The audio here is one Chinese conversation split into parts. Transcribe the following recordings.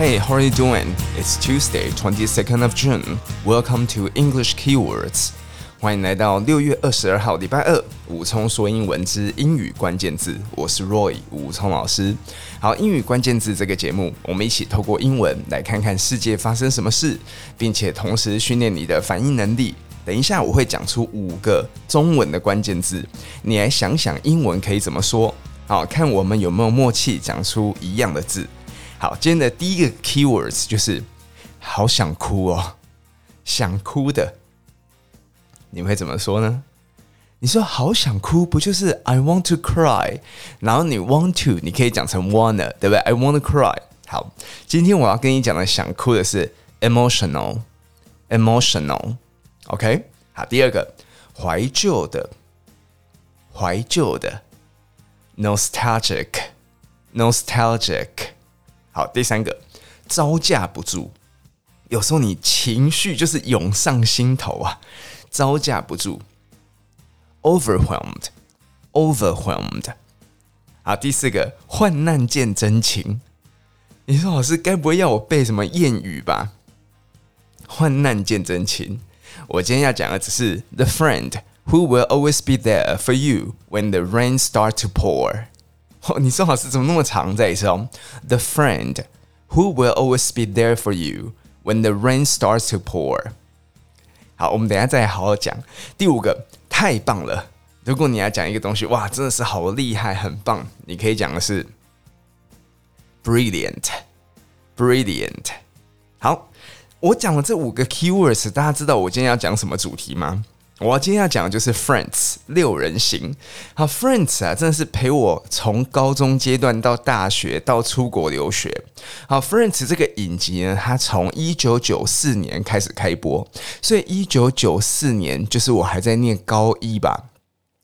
Hey, how are you doing? It's Tuesday, 22nd of June. Welcome to English Keywords. 欢迎来到六月二十二号礼拜二，武聪说英文之英语关键字。我是 Roy 武聪老师。好，英语关键字这个节目，我们一起透过英文来看看世界发生什么事，并且同时训练你的反应能力。等一下我会讲出五个中文的关键字，你来想想英文可以怎么说。好，看我们有没有默契讲出一样的字。好，今天的第一个 keywords 就是好想哭哦，想哭的，你会怎么说呢？你说好想哭，不就是 I want to cry？然后你 want to，你可以讲成 wanna，对不对？I want to cry。好，今天我要跟你讲的想哭的是 emotional，emotional。OK，好，第二个怀旧的，怀旧的，nostalgic，nostalgic。好，第三个招架不住，有时候你情绪就是涌上心头啊，招架不住，overwhelmed，overwhelmed。好，第四个患难见真情，你说老师该不会要我背什么谚语吧？患难见真情，我今天要讲的只是 the friend who will always be there for you when the rain start to pour。哦，你说老师怎么那么长？再一次哦，The friend who will always be there for you when the rain starts to pour。好，我们等下再好好讲。第五个，太棒了！如果你要讲一个东西，哇，真的是好厉害，很棒，你可以讲的是 brilliant，brilliant。好，我讲了这五个 keywords，大家知道我今天要讲什么主题吗？我今天要讲的就是 Friends 六人行。好，Friends 啊，真的是陪我从高中阶段到大学到出国留学。好，Friends 这个影集呢，它从一九九四年开始开播，所以一九九四年就是我还在念高一吧。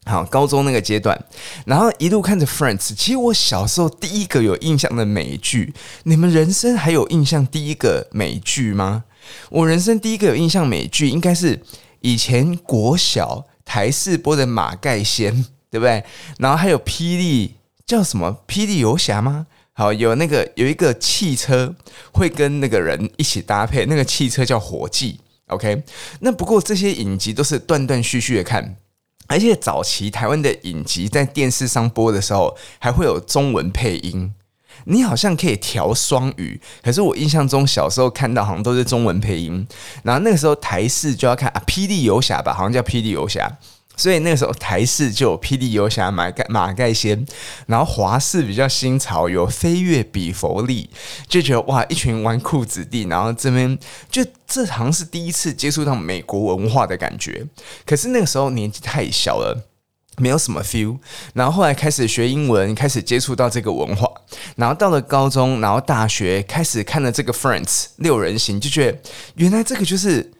好，高中那个阶段，然后一路看着 Friends。其实我小时候第一个有印象的美剧，你们人生还有印象第一个美剧吗？我人生第一个有印象美剧应该是。以前国小台视播的《马盖先》，对不对？然后还有霹雳叫什么？霹雳游侠吗？好，有那个有一个汽车会跟那个人一起搭配，那个汽车叫火计。OK，那不过这些影集都是断断续续的看，而且早期台湾的影集在电视上播的时候，还会有中文配音。你好像可以调双语，可是我印象中小时候看到好像都是中文配音，然后那个时候台视就要看啊《霹雳游侠》吧，好像叫《霹雳游侠》，所以那个时候台视就有《霹雳游侠》马盖马盖先，然后华视比较新潮，有《飞跃比佛利》，就觉得哇，一群纨绔子弟，然后这边就这好像是第一次接触到美国文化的感觉，可是那个时候年纪太小了。没有什么 feel，然后后来开始学英文，开始接触到这个文化，然后到了高中，然后大学开始看了这个 Friends 六人行，就觉得原来这个就是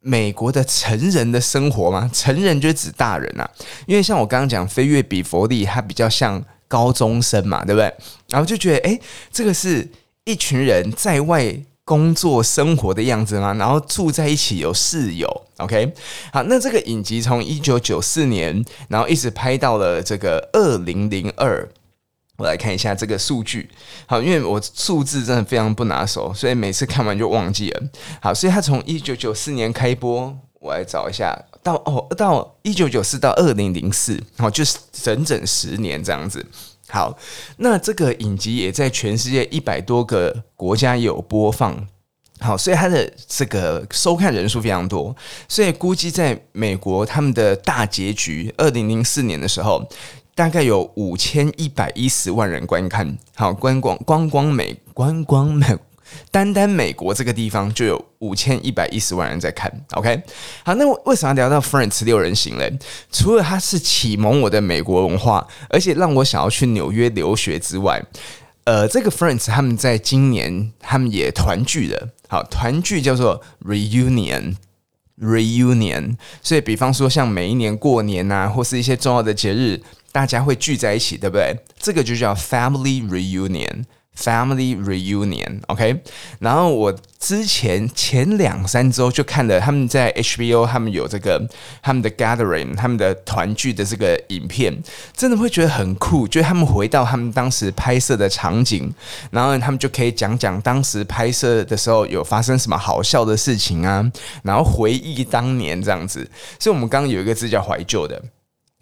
美国的成人的生活吗？成人就指大人啊，因为像我刚刚讲飞跃比佛利，它比较像高中生嘛，对不对？然后就觉得，诶，这个是一群人在外。工作生活的样子吗？然后住在一起有室友，OK？好，那这个影集从一九九四年，然后一直拍到了这个二零零二。我来看一下这个数据。好，因为我数字真的非常不拿手，所以每次看完就忘记了。好，所以它从一九九四年开播，我来找一下，到哦，到一九九四到二零零四，好，就是整整十年这样子。好，那这个影集也在全世界一百多个国家有播放。好，所以它的这个收看人数非常多，所以估计在美国他们的大结局，二零零四年的时候，大概有五千一百一十万人观看。好，观光观光美观光美。单单美国这个地方就有五千一百一十万人在看，OK？好，那我为什么要聊到 Friends 六人行嘞？除了它是启蒙我的美国文化，而且让我想要去纽约留学之外，呃，这个 Friends 他们在今年他们也团聚了，好，团聚叫做 reunion，reunion。所以，比方说像每一年过年啊，或是一些重要的节日，大家会聚在一起，对不对？这个就叫 family reunion。Family reunion，OK 然后我之前前两三周就看了他们在 HBO，他们有这个他们的 Gathering，他们的团聚的这个影片，真的会觉得很酷。就是他们回到他们当时拍摄的场景，然后他们就可以讲讲当时拍摄的时候有发生什么好笑的事情啊，然后回忆当年这样子。所以，我们刚刚有一个字叫怀旧的。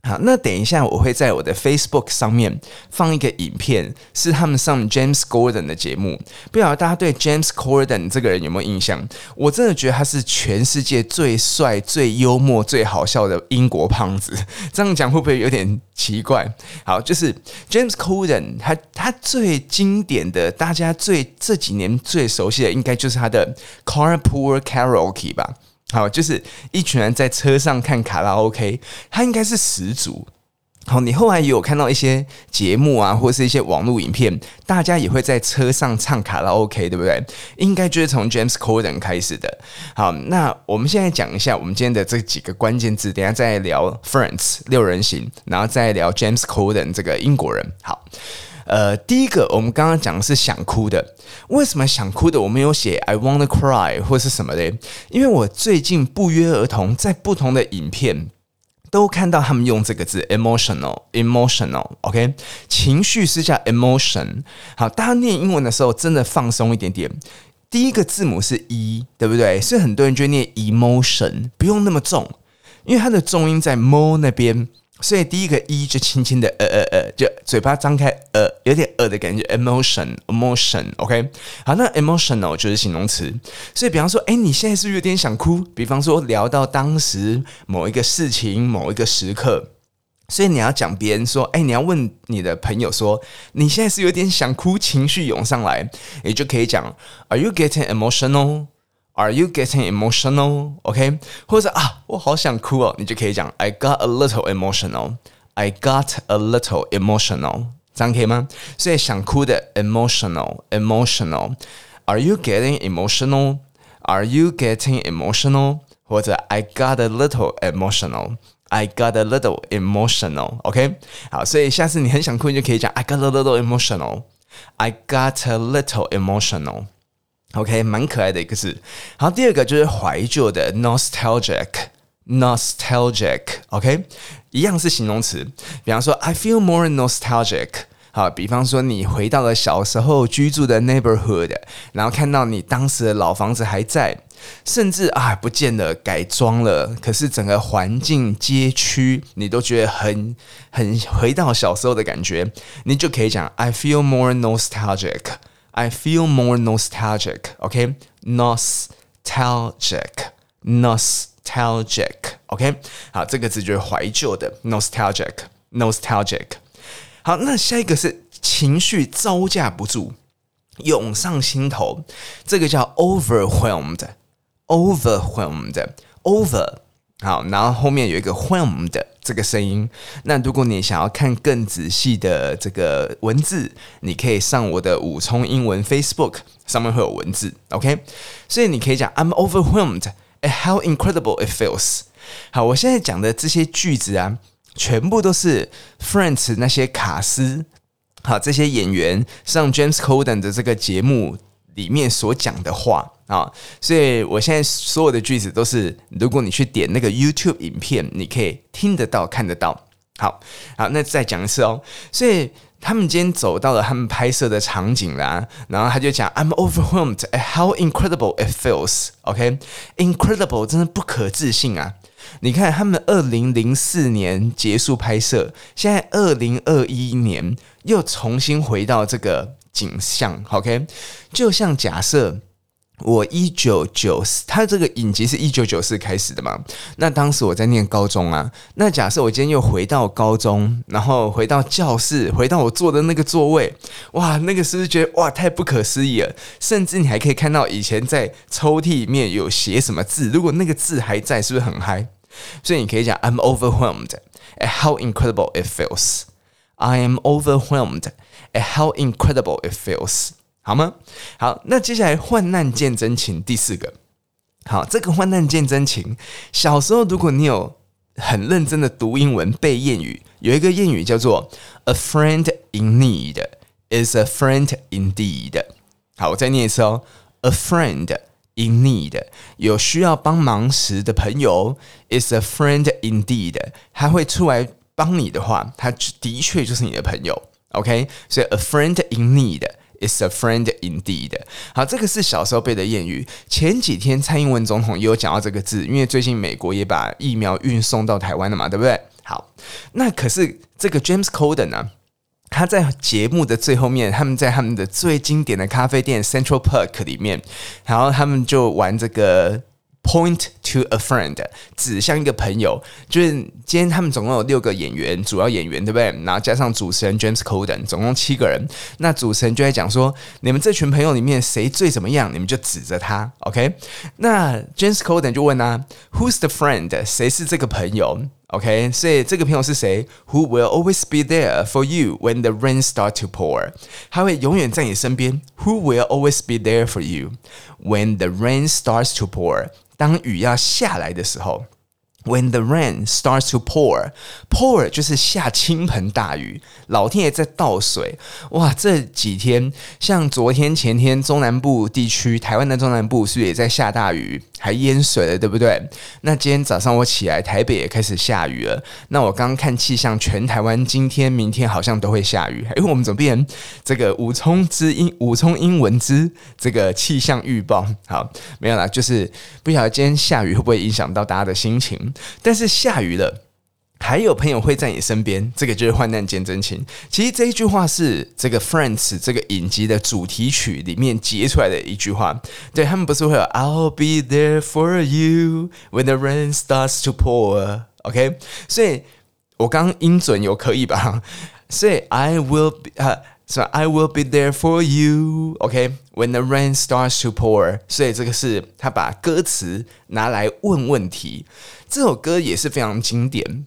好，那等一下我会在我的 Facebook 上面放一个影片，是他们上 James Gordon 的节目。不晓得大家对 James Gordon 这个人有没有印象？我真的觉得他是全世界最帅、最幽默、最好笑的英国胖子。这样讲会不会有点奇怪？好，就是 James Gordon，他他最经典的，大家最这几年最熟悉的，应该就是他的 Carpool Karaoke 吧。好，就是一群人在车上看卡拉 OK，他应该是始祖。好，你后来也有看到一些节目啊，或是一些网络影片，大家也会在车上唱卡拉 OK，对不对？应该就是从 James Corden 开始的。好，那我们现在讲一下我们今天的这几个关键字，等下再聊 Friends 六人行，然后再聊 James Corden 这个英国人。好。呃，第一个我们刚刚讲的是想哭的，为什么想哭的我没有写 I wanna cry 或是什么的？因为我最近不约而同在不同的影片都看到他们用这个字 emotional，emotional，OK，情绪是叫 emotion。好，大家念英文的时候真的放松一点点。第一个字母是 e，对不对？所以很多人就念 emotion，不用那么重，因为它的重音在 mo 那边。所以第一个 e 就轻轻的呃呃呃，就嘴巴张开呃，有点呃的感觉。emotion，emotion，OK，好，那 emotional 就是形容词。所以比方说，哎，你现在是不是有点想哭？比方说聊到当时某一个事情、某一个时刻，所以你要讲别人说，哎，你要问你的朋友说，你现在是有点想哭，情绪涌上来，也就可以讲，Are you getting emotional？emotional？Are you getting emotional? OK，或者啊，我好想哭哦，你就可以讲 I got a little emotional. I got a little emotional，这样可以吗？所以想哭的 emotional, emotional. Are you getting emotional? Are you getting emotional? 或者 I got a little emotional. I got a little emotional. OK，好，所以下次你很想哭，你就可以讲 I got a little emotional. I got a little emotional. OK，蛮可爱的一个字。好，第二个就是怀旧的 nostalgic，nostalgic。OK，一样是形容词。比方说，I feel more nostalgic。好，比方说你回到了小时候居住的 neighborhood，然后看到你当时的老房子还在，甚至啊不见了，改装了，可是整个环境街区你都觉得很很回到小时候的感觉，你就可以讲 I feel more nostalgic。I feel more nostalgic. OK, nostalgic, nostalgic. OK，好，这个字就是怀旧的 nostalgic, nostalgic。好，那下一个是情绪招架不住，涌上心头，这个叫 overwhelmed, overwhelmed, over。 好，然后后面有一个 whom 的这个声音。那如果你想要看更仔细的这个文字，你可以上我的武聪英文 Facebook 上面会有文字。OK，所以你可以讲 I'm overwhelmed at how incredible it feels。好，我现在讲的这些句子啊，全部都是 Friends 那些卡司，好，这些演员上 James Corden 的这个节目里面所讲的话。啊，所以我现在所有的句子都是，如果你去点那个 YouTube 影片，你可以听得到、看得到。好，好，那再讲一次哦。所以他们今天走到了他们拍摄的场景啦，然后他就讲，I'm overwhelmed at how incredible it feels. OK，incredible，真的不可置信啊！你看，他们二零零四年结束拍摄，现在二零二一年又重新回到这个景象。OK，就像假设。我一九九四，他这个影集是一九九四开始的嘛？那当时我在念高中啊。那假设我今天又回到高中，然后回到教室，回到我坐的那个座位，哇，那个是不是觉得哇太不可思议了？甚至你还可以看到以前在抽屉里面有写什么字，如果那个字还在，是不是很嗨？所以你可以讲 I'm overwhelmed at how incredible it feels. I am overwhelmed at how incredible it feels. 好吗？好，那接下来患难见真情第四个。好，这个患难见真情，小时候如果你有很认真的读英文背谚语，有一个谚语叫做 “a friend in need is a friend indeed。好，我再念一次哦，a friend in need，有需要帮忙时的朋友，is a friend indeed。他会出来帮你的话，他的确就是你的朋友。OK，所以 a friend in need is a friend indeed。好，这个是小时候背的谚语。前几天蔡英文总统也有讲到这个字，因为最近美国也把疫苗运送到台湾了嘛，对不对？好，那可是这个 James Corden 呢、啊？他在节目的最后面，他们在他们的最经典的咖啡店 Central Park 里面，然后他们就玩这个。Point to a friend，指向一个朋友，就是今天他们总共有六个演员，主要演员对不对？然后加上主持人 James Corden，总共七个人。那主持人就在讲说，你们这群朋友里面谁最怎么样，你们就指着他，OK？那 James Corden 就问啊，Who's the friend？谁是这个朋友？OK？所以这个朋友是谁？Who will always be there for you when the rain starts to pour？他会永远在你身边。Who will always be there for you when the rain starts to pour？当雨要下来的时候。When the rain starts to pour, pour 就是下倾盆大雨，老天爷在倒水哇！这几天像昨天、前天，中南部地区，台湾的中南部是不是也在下大雨，还淹水了，对不对？那今天早上我起来，台北也开始下雨了。那我刚刚看气象，全台湾今天、明天好像都会下雨。因为我们怎么变这个武聪之英、武聪英文之这个气象预报？好，没有啦，就是不晓得今天下雨会不会影响到大家的心情。但是下雨了，还有朋友会在你身边，这个就是患难见真情。其实这一句话是这个《Friends》这个影集的主题曲里面截出来的一句话。对，他们不是会有 “I'll be there for you when the rain starts to pour”。OK，所以我刚音准有可以吧？所以 I will be 啊，是吧？I will be there for you。OK，when the rain starts to pour。所以这个是他把歌词拿来问问题。这首歌也是非常经典，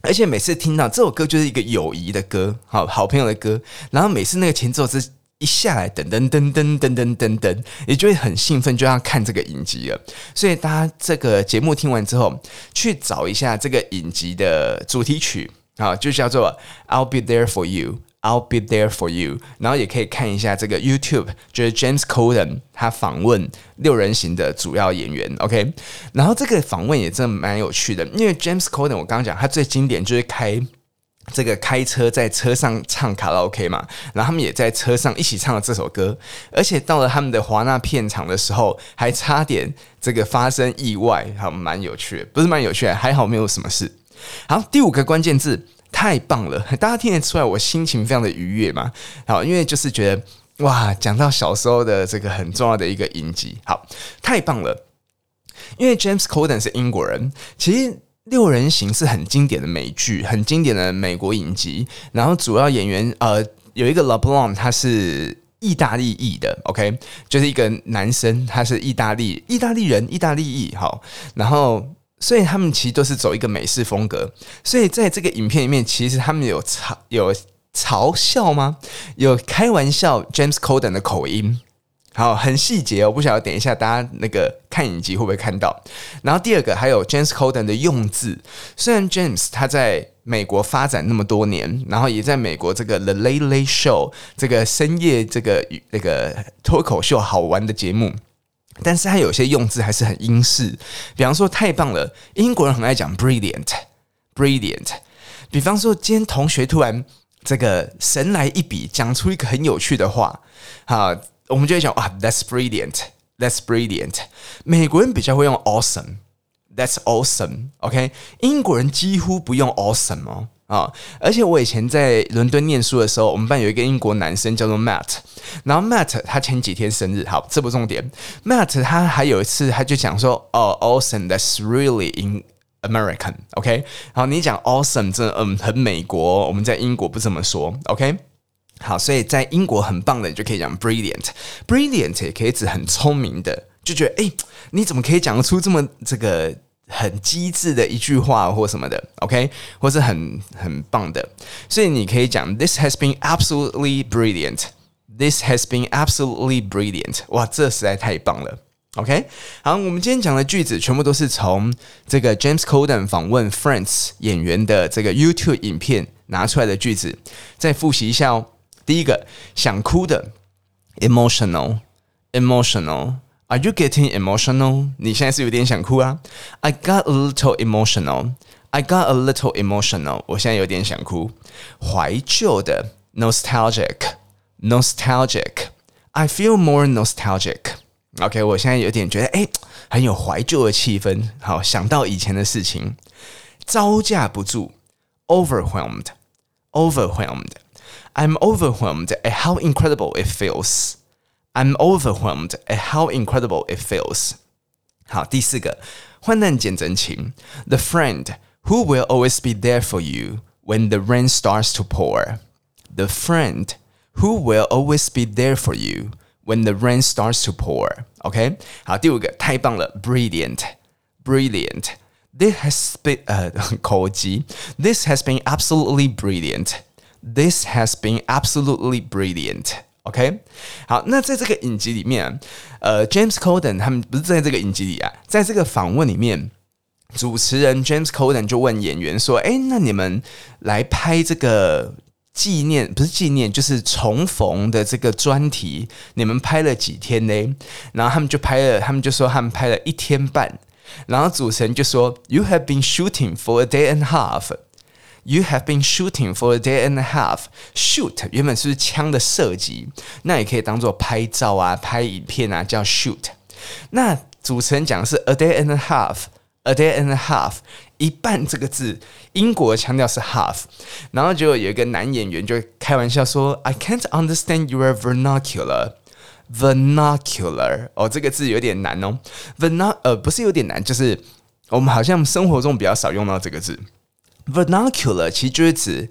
而且每次听到这首歌就是一个友谊的歌，好好朋友的歌。然后每次那个前奏是一下来，噔噔噔噔噔噔噔噔，你就会很兴奋，就要看这个影集了。所以大家这个节目听完之后，去找一下这个影集的主题曲，啊，就叫做《I'll Be There For You》。I'll be there for you。然后也可以看一下这个 YouTube，就是 James Corden 他访问六人行的主要演员。OK，然后这个访问也真的蛮有趣的，因为 James Corden 我刚刚讲他最经典就是开这个开车在车上唱卡拉 OK 嘛，然后他们也在车上一起唱了这首歌，而且到了他们的华纳片场的时候，还差点这个发生意外，还蛮有趣的，不是蛮有趣的，还好没有什么事。好，第五个关键字。太棒了，大家听得出来我心情非常的愉悦嘛？好，因为就是觉得哇，讲到小时候的这个很重要的一个影集，好，太棒了。因为 James Corden 是英国人，其实《六人行》是很经典的美剧，很经典的美国影集。然后主要演员呃有一个 La Blon，他是意大利裔的，OK，就是一个男生，他是意大利意大利人，意大利裔。好，然后。所以他们其实都是走一个美式风格，所以在这个影片里面，其实他们有嘲有嘲笑吗？有开玩笑，James Corden 的口音，好，很细节哦，我不晓得等一下大家那个看影集会不会看到。然后第二个还有 James Corden 的用字，虽然 James 他在美国发展那么多年，然后也在美国这个 The Late Late Show 这个深夜这个那个脱口秀好玩的节目。但是他有些用字还是很英式，比方说太棒了，英国人很爱讲 brilliant，brilliant。比方说今天同学突然这个神来一笔，讲出一个很有趣的话，好，我们就会讲啊，that's brilliant，that's brilliant。美国人比较会用 awesome，that's awesome。OK，英国人几乎不用 awesome 哦。啊！而且我以前在伦敦念书的时候，我们班有一个英国男生叫做 Matt，然后 Matt 他前几天生日，好，这不重点。Matt 他还有一次他就讲说，哦，awesome，that's really in American，OK？好，你讲 awesome，真的嗯很美国，我们在英国不这么说，OK？好，所以在英国很棒的，你就可以讲 brilliant，brilliant 也可以指很聪明的，就觉得诶，你怎么可以讲得出这么这个？很机智的一句话或什么的，OK，或是很很棒的，所以你可以讲 This has been absolutely brilliant. This has been absolutely brilliant. 哇，这实在太棒了，OK。好，我们今天讲的句子全部都是从这个 James Corden 访问 Friends 演员的这个 YouTube 影片拿出来的句子，再复习一下哦。第一个想哭的，emotional，emotional。Are you getting emotional？你现在是有点想哭啊？I got a little emotional. I got a little emotional. 我现在有点想哭。怀旧的，nostalgic，nostalgic。I feel more nostalgic. OK，我现在有点觉得哎，很有怀旧的气氛。好，想到以前的事情，招架不住，overwhelmed，overwhelmed。I'm overwhelmed at how incredible it feels. I'm overwhelmed at how incredible it feels。好，第四个，患难见真情，the friend who will always be there for you when the rain starts to pour。The friend who will always be there for you when the rain starts to pour。OK，好，第五个，太棒了，brilliant，brilliant。This has been 呃口技，This has been absolutely brilliant。This has been absolutely brilliant。 OK，好，那在这个影集里面，呃，James Corden 他们不是在这个影集里啊，在这个访问里面，主持人 James Corden 就问演员说：“哎，那你们来拍这个纪念，不是纪念，就是重逢的这个专题，你们拍了几天呢？”然后他们就拍了，他们就说他们拍了一天半，然后主持人就说：“You have been shooting for a day and a half。” You have been shooting for a day and a half. Shoot 原本是枪的射击，那也可以当做拍照啊、拍影片啊，叫 shoot。那主持人讲的是 a day and a half，a day and a half，一半这个字，英国强调是 half。然后就有一个男演员就开玩笑说：“I can't understand your vernacular。” Vernacular 哦，这个字有点难哦。，verna 呃不是有点难，就是我们好像生活中比较少用到这个字。Vernacular 其实就是指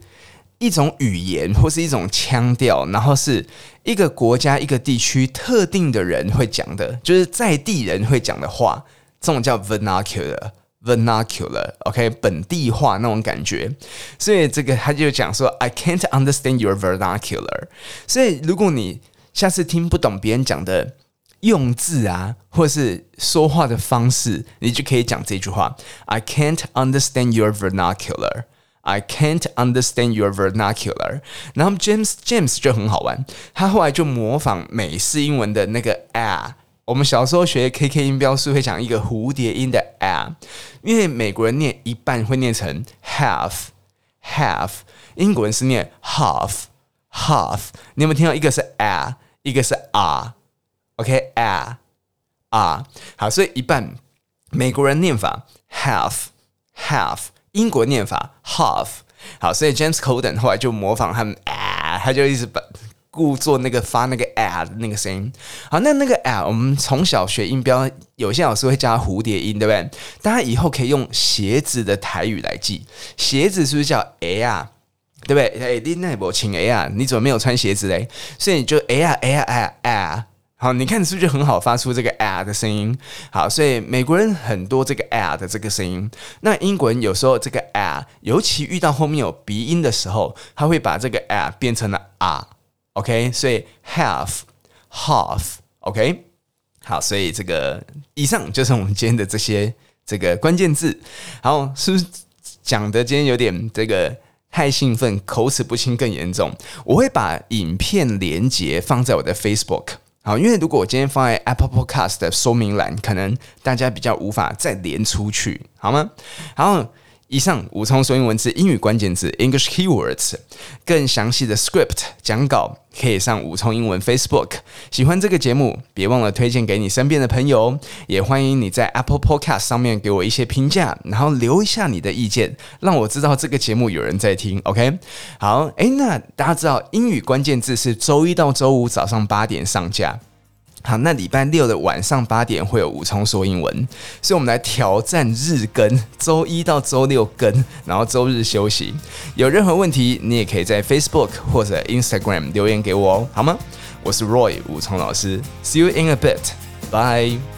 一种语言或是一种腔调，然后是一个国家、一个地区特定的人会讲的，就是在地人会讲的话，这种叫 vernacular。Vernacular，OK，本地化那种感觉。所以这个他就讲说，I can't understand your vernacular。所以如果你下次听不懂别人讲的用字啊，或是说话的方式，你就可以讲这句话：I can't understand your vernacular. I can't understand your vernacular. 然后 James James 就很好玩，他后来就模仿美式英文的那个 a。我们小时候学 KK 音标是会讲一个蝴蝶音的 a，因为美国人念一半会念成 half half，英国人是念 half half。你有没有听到一个是 a，一个是啊 OK，啊啊，好，所以一半美国人念法 half half，英国念法 half。好，所以 James Corden 后来就模仿他们啊，他就一直把故作那个发那个啊的那个声音。好，那那个啊，我们从小学音标，有些老师会叫蝴蝶音，对不对？大家以后可以用鞋子的台语来记，鞋子是不是叫哎呀？对不对？哎，你那不请哎呀？你怎么没有穿鞋子嘞？所以你就哎呀哎呀哎呀哎。好，你看是不是很好发出这个 a 的声音？好，所以美国人很多这个 a 的这个声音。那英国人有时候这个 a，尤其遇到后面有鼻音的时候，他会把这个 a 变成了 r。OK，所以 half half OK。好，所以这个以上就是我们今天的这些这个关键字。好，是不是讲的今天有点这个太兴奋，口齿不清更严重？我会把影片连结放在我的 Facebook。好，因为如果我今天放在 Apple Podcast 的说明栏，可能大家比较无法再连出去，好吗？然后。以上武聪说英文字英语关键字 English keywords，更详细的 script 讲稿可以上武聪英文 Facebook。喜欢这个节目，别忘了推荐给你身边的朋友，也欢迎你在 Apple Podcast 上面给我一些评价，然后留一下你的意见，让我知道这个节目有人在听。OK，好，诶，那大家知道英语关键字是周一到周五早上八点上架。好，那礼拜六的晚上八点会有武聪说英文，所以我们来挑战日更，周一到周六更，然后周日休息。有任何问题，你也可以在 Facebook 或者 Instagram 留言给我哦，好吗？我是 Roy 武聪老师，See you in a bit，bye。